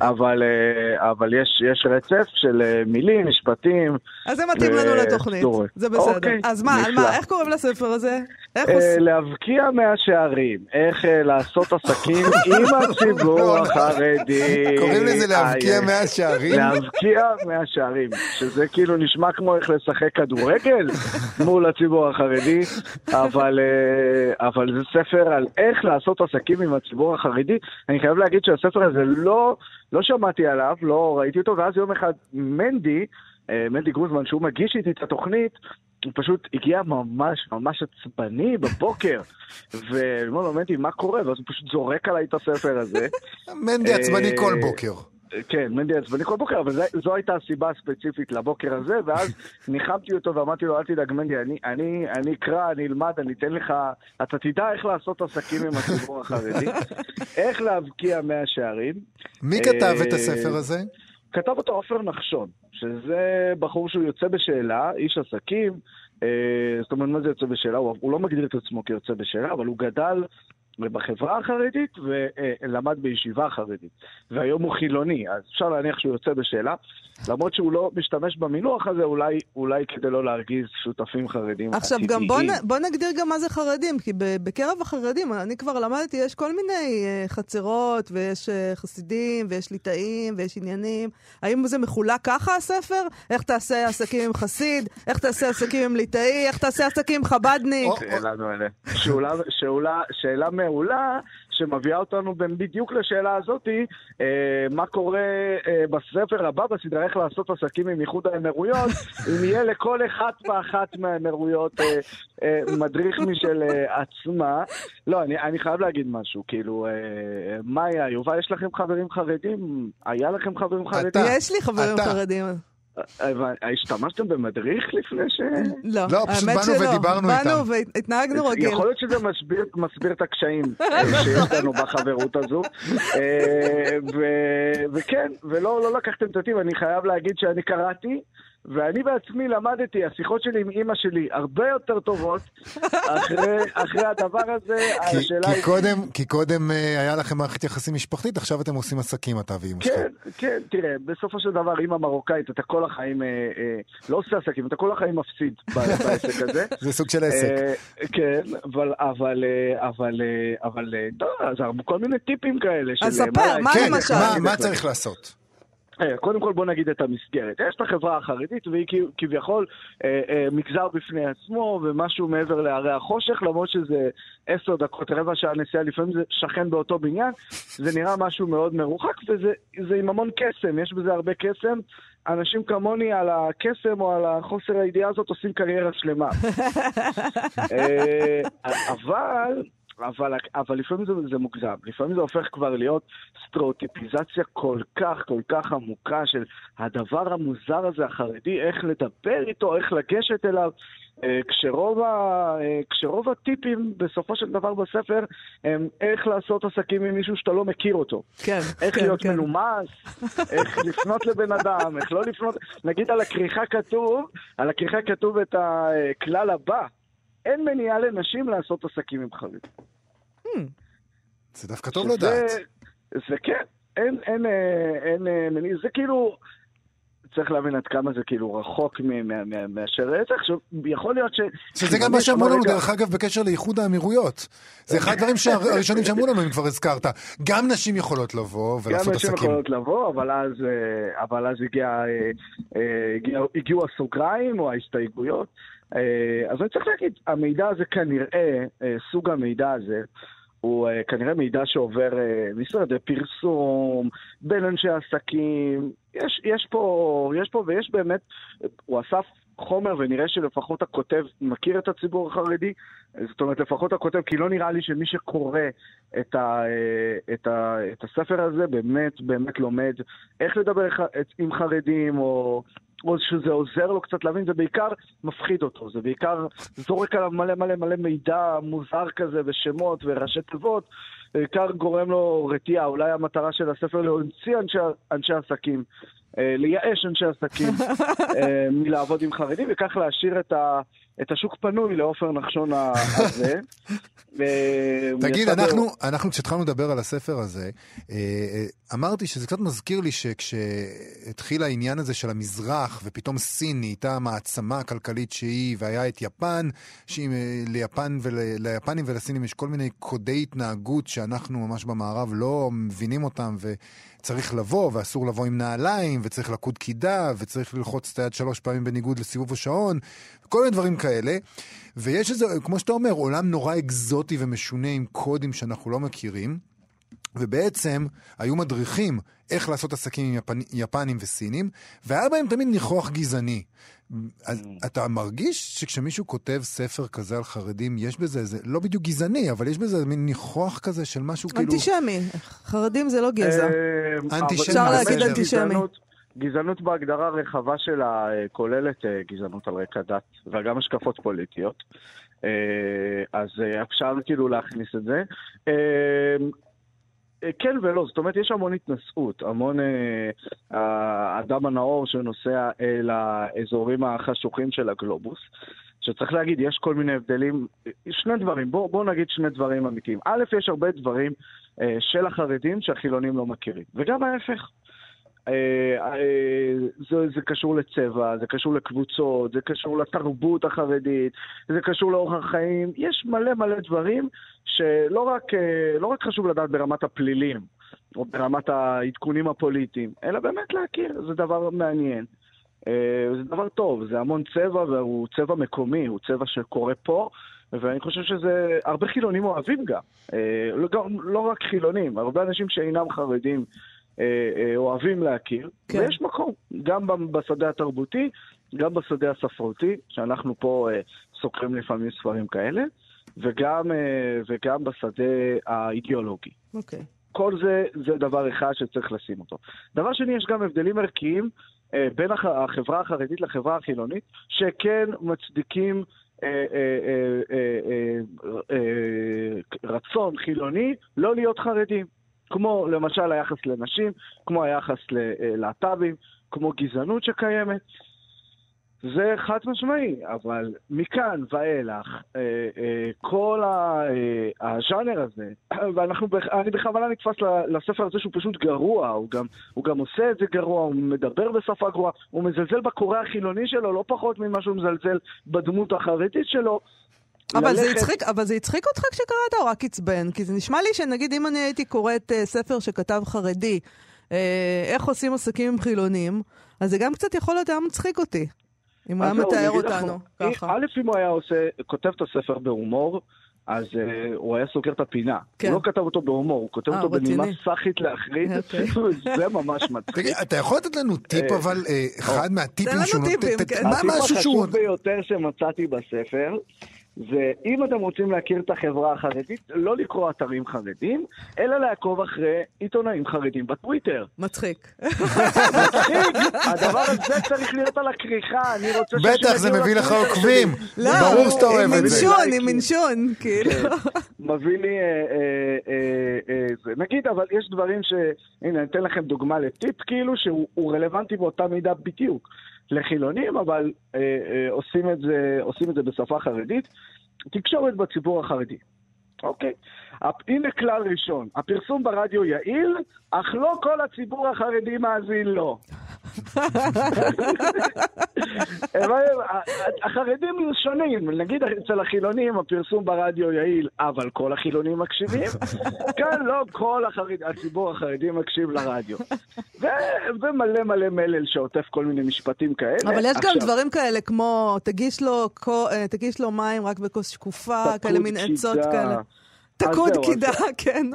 אבל, אה, אבל יש, יש רצף של מילים, משפטים. אז זה מתאים לנו לתוכנית. זה בסדר. אוקיי, אז מה, איך קוראים לספר הזה? איך? להבקיע מהשערים, איך לעשות עסקים עם הציבור לא, לא. החרדי. קוראים לזה להבקיע מהשערים? להבקיע מהשערים, שזה כאילו נשמע כמו איך לשחק כדורגל מול הציבור החרדי, אבל, אה, אבל זה ספר על איך לעשות עסקים עם הציבור החרדי. אני חייב להגיד שהספר הזה לא, לא שמעתי עליו, לא ראיתי אותו, ואז יום אחד מנדי, אה, מנדי גרוזמן, שהוא מגיש איתי את התוכנית, הוא פשוט הגיע ממש ממש עצבני בבוקר, ואני אומר לו, מנדי, מה קורה? ואז הוא פשוט זורק עליי את הספר הזה. מנדי עצבני אה, כל בוקר. כן, מנדי עצבני כל בוקר, אבל זו, זו הייתה הסיבה הספציפית לבוקר הזה, ואז ניחמתי אותו ואמרתי לו, אל תדאג מנדי, אני, אני, אני אקרא, אני אלמד, אני אתן לך, אתה תדע איך לעשות עסקים עם הציבור החרדי, איך להבקיע מאה שערים. מי כתב את אה, הספר הזה? כתב אותו עופר נחשון, שזה בחור שהוא יוצא בשאלה, איש עסקים, אה, זאת אומרת, מה זה יוצא בשאלה? הוא, הוא לא מגדיר את עצמו כיוצא בשאלה, אבל הוא גדל בחברה החרדית ולמד בישיבה חרדית. והיום הוא חילוני, אז אפשר להניח שהוא יוצא בשאלה, למרות שהוא לא משתמש במינוח הזה, אולי, אולי כדי לא להרגיז שותפים חרדים עכשיו עתידיים. גם בוא, נ, בוא נגדיר גם מה זה חרדים, כי בקרב החרדים, אני כבר למדתי, יש כל מיני uh, חצרות, ויש uh, חסידים, ויש ליטאים, ויש עניינים. האם זה מחולק ככה הספר? איך תעשה עסקים עם חסיד? איך תעשה עסקים עם ליטאי? איך תעשה עסקים עם חבדניק? שאלה, שאלה, שאלה מעולה שמביאה אותנו בדיוק לשאלה הזאתי, אה, מה קורה אה, בספר הבא בסדרה איך לעשות עסקים עם איחוד האמירויות, אם יהיה לכל אחת ואחת מהאמירויות אה, אה, מדריך משל אה, עצמה. לא, אני, אני חייב להגיד משהו, כאילו, אה, מאיה, יובל, יש לכם חברים חרדים? היה לכם חברים חרדים? אתה. יש לי חברים אתה. חרדים. אה, השתמשתם במדריך לפני ש... לא, לא, פשוט באנו שלא. ודיברנו באנו איתם. והתנהגנו רגיל. יכול להיות שזה מסביר, מסביר את הקשיים אה, שיש לנו בחברות הזו. אה, ו- וכן, ולא לא לקחתם את אותי, ואני חייב להגיד שאני קראתי, ואני בעצמי למדתי, השיחות שלי עם אימא שלי הרבה יותר טובות אחרי, אחרי הדבר הזה. כי, השאלה כי, היא... קודם, כי קודם אה, היה לכם מערכת יחסים משפחתית, עכשיו אתם עושים עסקים, אתה ואימא שלך. כן, כן, תראה, בסופו של דבר, אימא מרוקאית, אתה כל החיים, אה, אה, לא עושה עסקים, אתה כל החיים מפסיד בעסק הזה. זה סוג של עסק. אה, כן, אבל, אבל, אה, אבל, אה, אבל, אה, טוב, אז כל מיני טיפים כאלה. אז ספר, מה כן, למשל? מה, מה צריך לעשות? אה, קודם כל בוא נגיד את המסגרת. יש את החברה החרדית והיא כביכול אה, אה, מגזר בפני עצמו ומשהו מעבר להרי החושך, למרות שזה עשר דקות, רבע שעה נסיעה, לפעמים זה שכן באותו בניין, זה נראה משהו מאוד מרוחק וזה זה עם המון קסם, יש בזה הרבה קסם. אנשים כמוני על הקסם או על החוסר הידיעה הזאת עושים קריירה שלמה. אה, אבל... אבל, אבל לפעמים זה, זה מוגזם, לפעמים זה הופך כבר להיות סטריאוטיפיזציה כל כך כל כך עמוקה של הדבר המוזר הזה החרדי, איך לדבר איתו, איך לגשת אליו, אה, כשרוב, ה, אה, כשרוב הטיפים בסופו של דבר בספר הם איך לעשות עסקים עם מישהו שאתה לא מכיר אותו. כן, איך כן, להיות כן. מנומס, איך לפנות לבן אדם, איך לא לפנות, נגיד על הכריכה כתוב, על הכריכה כתוב את הכלל הבא, אין מניעה לנשים לעשות עסקים עם חרדים. זה דווקא טוב שזה- לדעת. זה כן, אין, אין, אה, אין אה, מניעה, זה כאילו, צריך להבין עד כמה זה כאילו רחוק מאשר רצח, עכשיו, יכול להיות ש... שזה גם מה שאמרו לנו, דרך אגב, בקשר לאיחוד האמירויות. זה אחד הדברים שהראשונים שאמרו לנו, אם כבר הזכרת. גם נשים יכולות לבוא גם ולעשות נשים עסקים. יכולות לבוא, אבל אז, אה, אבל אז הגיע, אה, אה, הגיע, הגיעו הסוגריים או ההסתייגויות. אה, אז אני צריך להגיד, המידע הזה כנראה, אה, סוג המידע הזה, הוא אה, כנראה מידע שעובר אה, משרדי פרסום, בין אנשי עסקים, יש, יש, פה, יש פה ויש באמת, הוא אסף חומר ונראה שלפחות הכותב מכיר את הציבור החרדי, זאת אומרת לפחות הכותב, כי לא נראה לי שמי שקורא את, ה, אה, את, ה, את הספר הזה באמת באמת לומד איך לדבר עם חרדים או... או שזה עוזר לו קצת להבין, זה בעיקר מפחיד אותו, זה בעיקר זורק עליו מלא מלא מלא מידע מוזר כזה ושמות וראשי תיבות, בעיקר גורם לו רתיעה, אולי המטרה של הספר להוציא אנשי, אנשי עסקים, אה, לייאש אנשי עסקים אה, מלעבוד עם חרדים, וכך להשאיר את, ה, את השוק פנוי לעופר נחשון הזה. אה, תגיד, אנחנו, אנחנו כשהתחלנו לדבר על הספר הזה, אה, אה, אמרתי שזה קצת מזכיר לי שכשהתחיל העניין הזה של המזרח, ופתאום סין נהייתה המעצמה הכלכלית שהיא, והיה את יפן, שליפן וליפנים ולסינים יש כל מיני קודי התנהגות שאנחנו ממש במערב לא מבינים אותם, וצריך לבוא, ואסור לבוא עם נעליים, וצריך לקוד קידה, וצריך ללחוץ את היד שלוש פעמים בניגוד לסיבוב השעון, כל מיני דברים כאלה. ויש איזה, כמו שאתה אומר, עולם נורא אקזוטי ומשונה עם קודים שאנחנו לא מכירים, ובעצם היו מדריכים איך לעשות עסקים עם יפנ... יפנים וסינים, והיה בהם תמיד ניחוח גזעני. אז אתה מרגיש שכשמישהו כותב ספר כזה על חרדים, יש בזה איזה, לא בדיוק גזעני, אבל יש בזה מין ניחוח כזה של משהו כאילו... אנטישמי. חרדים זה לא גזע. אבל אנטישמי, אפשר להגיד. אנטישמי. גזענות- בהגדרה הרחבה שלה אה, כוללת אה, גזענות על רקע דת, וגם השקפות פוליטיות. אה, אז אפשר כאילו להכניס את זה. כן ולא, זאת אומרת, יש המון התנשאות, המון האדם הנאור שנוסע אל האזורים החשוכים של הגלובוס. שצריך להגיד, יש כל מיני הבדלים, שני דברים, בואו בוא נגיד שני דברים אמיתיים. א', יש הרבה דברים אה, של החרדים שהחילונים לא מכירים, וגם ההפך. אה, אה, זה, זה קשור לצבע, זה קשור לקבוצות, זה קשור לתרבות החרדית, זה קשור לאורח החיים. יש מלא מלא דברים שלא רק, אה, לא רק חשוב לדעת ברמת הפלילים, או ברמת העדכונים הפוליטיים, אלא באמת להכיר, זה דבר מעניין. זה דבר טוב, זה המון צבע, והוא צבע מקומי, הוא צבע שקורה פה. ואני חושב שזה, הרבה חילונים אוהבים גם. לא, לא רק חילונים, הרבה אנשים שאינם חרדים אוהבים להכיר, כן. ויש מקום, גם בשדה התרבותי, גם בשדה הספרותי, שאנחנו פה אה, סוקרים לפעמים ספרים כאלה, וגם, וגם בשדה האידיאולוגי. אוקיי. כל זה, זה דבר אחד שצריך לשים אותו. דבר שני, יש גם הבדלים ערכיים בין החברה החרדית לחברה החילונית, שכן מצדיקים אה, אה, אה, רצון חילוני לא להיות חרדים. כמו למשל היחס לנשים, כמו היחס ללהט"בים, כמו גזענות שקיימת. זה חד משמעי, אבל מכאן ואילך, אה, אה, כל אה, הז'אנר הזה, ואני בכוונה נתפס לספר הזה שהוא פשוט גרוע, הוא גם, הוא גם עושה את זה גרוע, הוא מדבר בשפה גרועה, הוא מזלזל בקורא החילוני שלו לא פחות ממה שהוא מזלזל בדמות החרדית שלו, אבל ללכת... זה, הצחיק, אבל זה הצחיק אותך כשקראת או רק עצבן? כי זה נשמע לי שנגיד אם אני הייתי קוראת uh, ספר שכתב חרדי, uh, איך עושים עסקים עם חילונים, אז זה גם קצת יכול להיות היה מצחיק אותי. אם הוא היה מתאר אותנו ככה. א', אם הוא היה עושה, כותב את הספר בהומור, אז uh, הוא היה סוגר את הפינה. כן. הוא לא כתב אותו בהומור, הוא כותב 아, אותו בנימה סאחית להחריד, אוקיי. זה ממש מצחיק. תגיד, אתה יכול לתת לנו טיפ, אבל אחד מהטיפים שהוא... תן לנו טיפים, כן. הטיפ החשוב ביותר שמצאתי בספר, ואם אתם רוצים להכיר את החברה החרדית, לא לקרוא אתרים חרדים, אלא לעקוב אחרי עיתונאים חרדים בטוויטר. מצחיק. מצחיק! הדבר הזה צריך להיות על הכריכה, אני רוצה ש... בטח, זה מביא לך עוקבים. לא, ברור שאתה אוהב את זה. עם מנשון, עם מנשון, כאילו. כן. מביא לי... אה, אה, אה, נגיד, אבל יש דברים ש... הנה, אני אתן לכם דוגמה לטיפ, כאילו, שהוא רלוונטי באותה מידה בדיוק. לחילונים, אבל אה, אה, עושים, את זה, עושים את זה בשפה חרדית. תקשורת בציבור החרדי. אוקיי. הנה כלל ראשון, הפרסום ברדיו יעיל, אך לא כל הציבור החרדי מאזין לו. החרדים שונים, נגיד אצל החילונים הפרסום ברדיו יעיל, אבל כל החילונים מקשיבים? כאן לא כל הציבור החרדי מקשיב לרדיו. ומלא מלא מלל שעוטף כל מיני משפטים כאלה. אבל יש גם דברים כאלה כמו, תגיש לו מים רק בכוס שקופה, כאלה מין עצות כאלה. תקוד קידה, כן.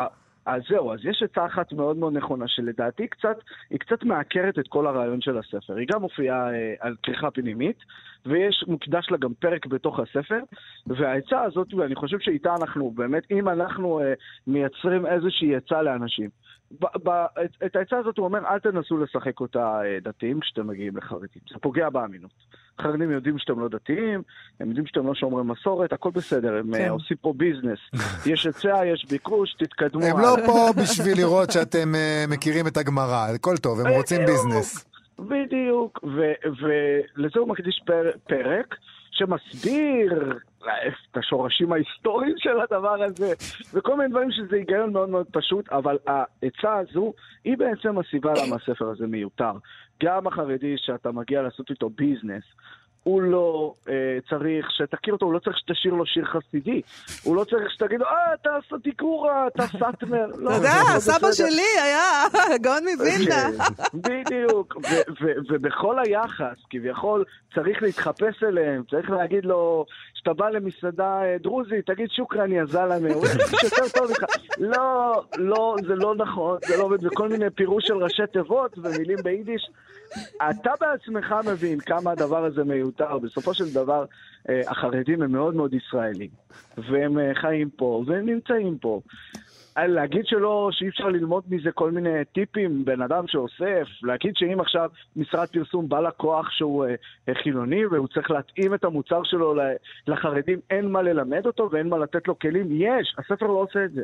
אז זהו, אז יש עצה אחת מאוד מאוד נכונה, שלדעתי קצת, היא קצת מעקרת את כל הרעיון של הספר. היא גם מופיעה אה, על כריכה פנימית, ויש, מוקדש לה גם פרק בתוך הספר, והעצה הזאת, ואני חושב שאיתה אנחנו, באמת, אם אנחנו אה, מייצרים איזושהי עצה לאנשים, ב- ב- את, את העצה הזאת הוא אומר, אל תנסו לשחק אותה אה, דתיים כשאתם מגיעים לחרדים. זה פוגע באמינות. חרדים יודעים שאתם לא דתיים, הם יודעים שאתם לא שומרי מסורת, הכל בסדר, הם כן. עושים פה ביזנס. יש היצע, יש ביקוש, תתקדמו. הם לא פה בשביל לראות שאתם uh, מכירים את הגמרא, הכל טוב, הם רוצים ביזנס. בדיוק, ולזה הוא מקדיש פר, פרק שמסביר את השורשים ההיסטוריים של הדבר הזה, וכל מיני דברים שזה היגיון מאוד מאוד פשוט, אבל העצה הזו היא בעצם הסיבה למה הספר הזה מיותר. גם החרדי שאתה מגיע לעשות איתו ביזנס, הוא לא אה, צריך שתכיר אותו, הוא לא צריך שתשאיר לו שיר חסידי. הוא לא צריך שתגיד, אה, אתה סטיקורה, אתה סאטמר. לא, אתה יודע, לא סבא שלי היה גאון מווילנה. בדיוק, ובכל היחס, כביכול, צריך להתחפש אליהם, צריך להגיד לו, כשאתה בא למסעדה אה, דרוזית, תגיד שוקרן יא זלמה, הוא יותר טוב ממך. לא, לא, זה לא נכון, זה לא עובד, וכל מיני פירוש של ראשי תיבות ומילים ביידיש. אתה בעצמך מבין כמה הדבר הזה מיותר. בסופו של דבר, אה, החרדים הם מאוד מאוד ישראלים, והם אה, חיים פה, והם נמצאים פה. להגיד שלא, שאי אפשר ללמוד מזה כל מיני טיפים, בן אדם שאוסף, להגיד שאם עכשיו משרד פרסום בא לקוח שהוא אה, חילוני והוא צריך להתאים את המוצר שלו לחרדים, אין מה ללמד אותו ואין מה לתת לו כלים, יש, הספר לא עושה את זה.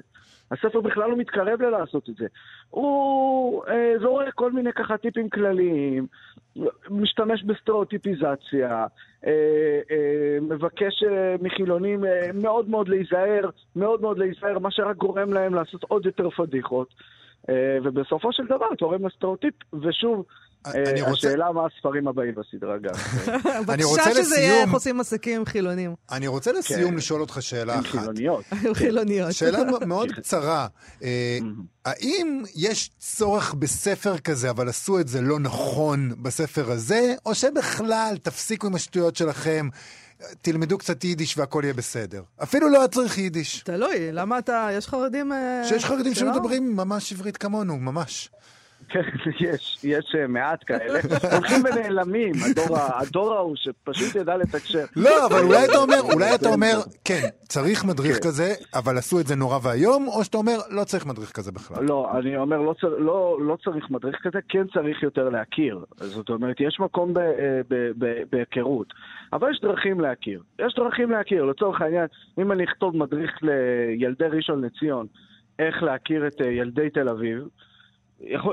הספר בכלל לא מתקרב ללעשות את זה. הוא אה, זורק כל מיני ככה טיפים כלליים, משתמש בסטריאוטיפיזציה, אה, אה, מבקש אה, מחילונים אה, מאוד מאוד להיזהר, מאוד מאוד להיזהר, מה שרק גורם להם לעשות עוד יותר פדיחות. אה, ובסופו של דבר תורם לסטריאוטיפ, ושוב, השאלה מה הספרים הבאים בסדרה גם. אני רוצה בבקשה שזה יהיה איך עושים עסקים עם חילונים. אני רוצה לסיום כן. לשאול אותך שאלה עם אחת. חילוניות. היו חילוניות. שאלה מאוד קצרה. אה, האם יש צורך בספר כזה, אבל עשו את זה לא נכון בספר הזה, או שבכלל תפסיקו עם השטויות שלכם, תלמדו קצת יידיש והכל יהיה בסדר? אפילו לא צריך יידיש. תלוי, למה אתה, יש חרדים... אה, שיש חרדים שלא? שמדברים ממש עברית כמונו, ממש. כן, יש, יש אה, מעט כאלה. הולכים ונעלמים, הדור ההוא שפשוט ידע לתקשר. לא, אבל אולי אתה אומר, אולי אתה אומר, כן, צריך מדריך כן. כזה, אבל עשו את זה נורא ואיום, או שאתה אומר, לא צריך מדריך כזה בכלל. לא, אני אומר, לא, לא, לא צריך מדריך כזה, כן צריך יותר להכיר. זאת אומרת, יש מקום אה, בהיכרות. אבל יש דרכים להכיר. יש דרכים להכיר. לצורך העניין, אם אני אכתוב מדריך לילדי ראשון לציון, איך להכיר את אה, ילדי תל אביב,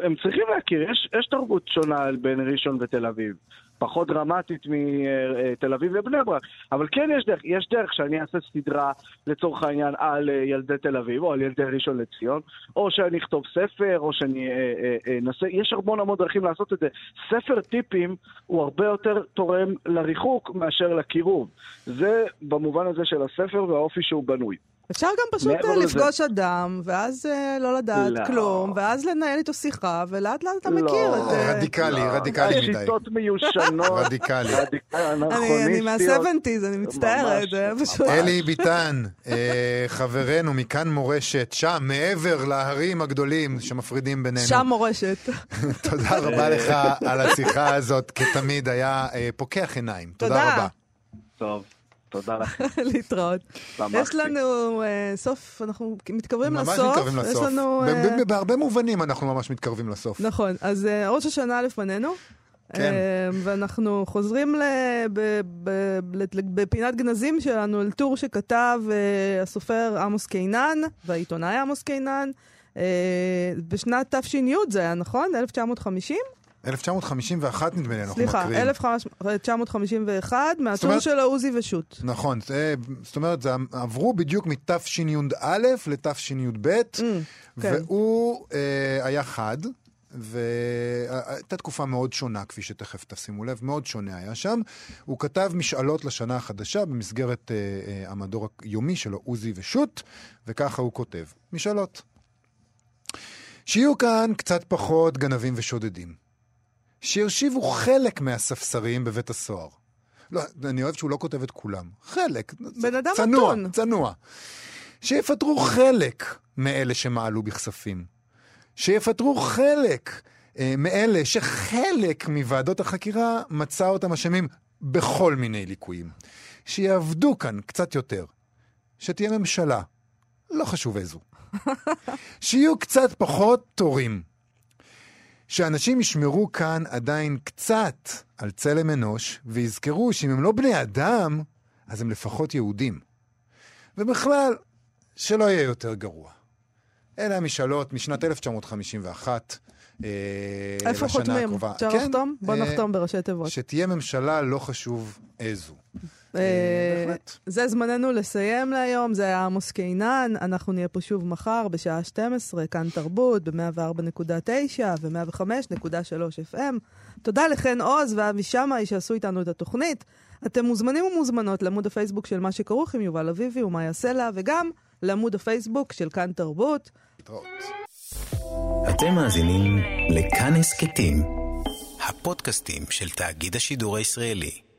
הם צריכים להכיר, יש, יש תרבות שונה בין ראשון ותל אביב. פחות דרמטית מתל אביב ובני ברק. אבל כן יש דרך, יש דרך שאני אעשה סדרה לצורך העניין על אה, ילדי תל אביב או על ילדי ראשון לציון, או שאני אכתוב ספר, או שאני אה, אה, אה, אנסה, יש המון המון דרכים לעשות את זה. ספר טיפים הוא הרבה יותר תורם לריחוק מאשר לקירוב. זה במובן הזה של הספר והאופי שהוא בנוי. אפשר גם פשוט אה, לזה- לפגוש אדם, ואז אה, לא לדעת לא. כלום, ואז לנהל איתו שיחה, ולאט לאט אתה לא. מכיר את... אה, רדיקלי, לא, רדיקלי מדי. השיטות מיושנות. רדיקלי. רדיק- אני- אני אנכרוניסטיות. מה-70's, אני מצטערת, זה פשוט... אלי ביטן, חברנו מכאן מורשת, שם, מעבר להרים הגדולים שמפרידים בינינו. שם מורשת. תודה רבה לך על השיחה הזאת, כתמיד היה פוקח עיניים. תודה תודה. רבה. טוב, תודה לכם. להתראות. יש לנו אה, סוף, אנחנו מתקרבים ממש לסוף. מתקרבים יש לסוף. לנו... אה, בהרבה מובנים אנחנו ממש מתקרבים לסוף. נכון, אז אה, ראש השנה לפנינו. כן. ואנחנו חוזרים בפינת גנזים שלנו אל טור שכתב הסופר עמוס קינן והעיתונאי עמוס קינן בשנת תש"י זה היה, נכון? 1950? 1951 נדמה לי, אנחנו סליחה, מקריאים. 1951, מהטור אומרת- של העוזי ושות'. נכון, זה- זאת אומרת, זה עברו בדיוק מתשי"א לתשי"ב, Mm, כן. והוא אה, היה חד, והייתה תקופה מאוד שונה, כפי שתכף תשימו לב, מאוד שונה היה שם. הוא כתב משאלות לשנה החדשה במסגרת אה, אה, המדור היומי שלו, עוזי ושות', וככה הוא כותב. משאלות. שיהיו כאן קצת פחות גנבים ושודדים. שיושיבו חלק מהספסרים בבית הסוהר. לא, אני אוהב שהוא לא כותב את כולם. חלק. בן אדם צנוע, מתון. צנוע. שיפטרו חלק מאלה שמעלו בכספים. שיפטרו חלק אה, מאלה שחלק מוועדות החקירה מצא אותם אשמים בכל מיני ליקויים. שיעבדו כאן קצת יותר. שתהיה ממשלה. לא חשוב איזו. שיהיו קצת פחות תורים. שאנשים ישמרו כאן עדיין קצת על צלם אנוש, ויזכרו שאם הם לא בני אדם, אז הם לפחות יהודים. ובכלל, שלא יהיה יותר גרוע. אלה המשאלות משנת 1951. אה, איפה חותמים? אפשר כן, לחתום? בוא אה, נחתום בראשי תיבות. שתהיה ממשלה, לא חשוב איזו. אה, בהחלט. זה זמננו לסיים להיום, זה היה עמוס קינן, אנחנו נהיה פה שוב מחר בשעה 12, כאן תרבות, ב-104.9 ו-105.3 FM. תודה לחן עוז ואבי שמאי שעשו איתנו את התוכנית. אתם מוזמנים ומוזמנות לעמוד הפייסבוק של מה שכרוך עם יובל אביבי ומאיה סלע, וגם לעמוד הפייסבוק של כאן תרבות. להתראות. אתם מאזינים לכאן הסכתים, הפודקאסטים של תאגיד השידור הישראלי.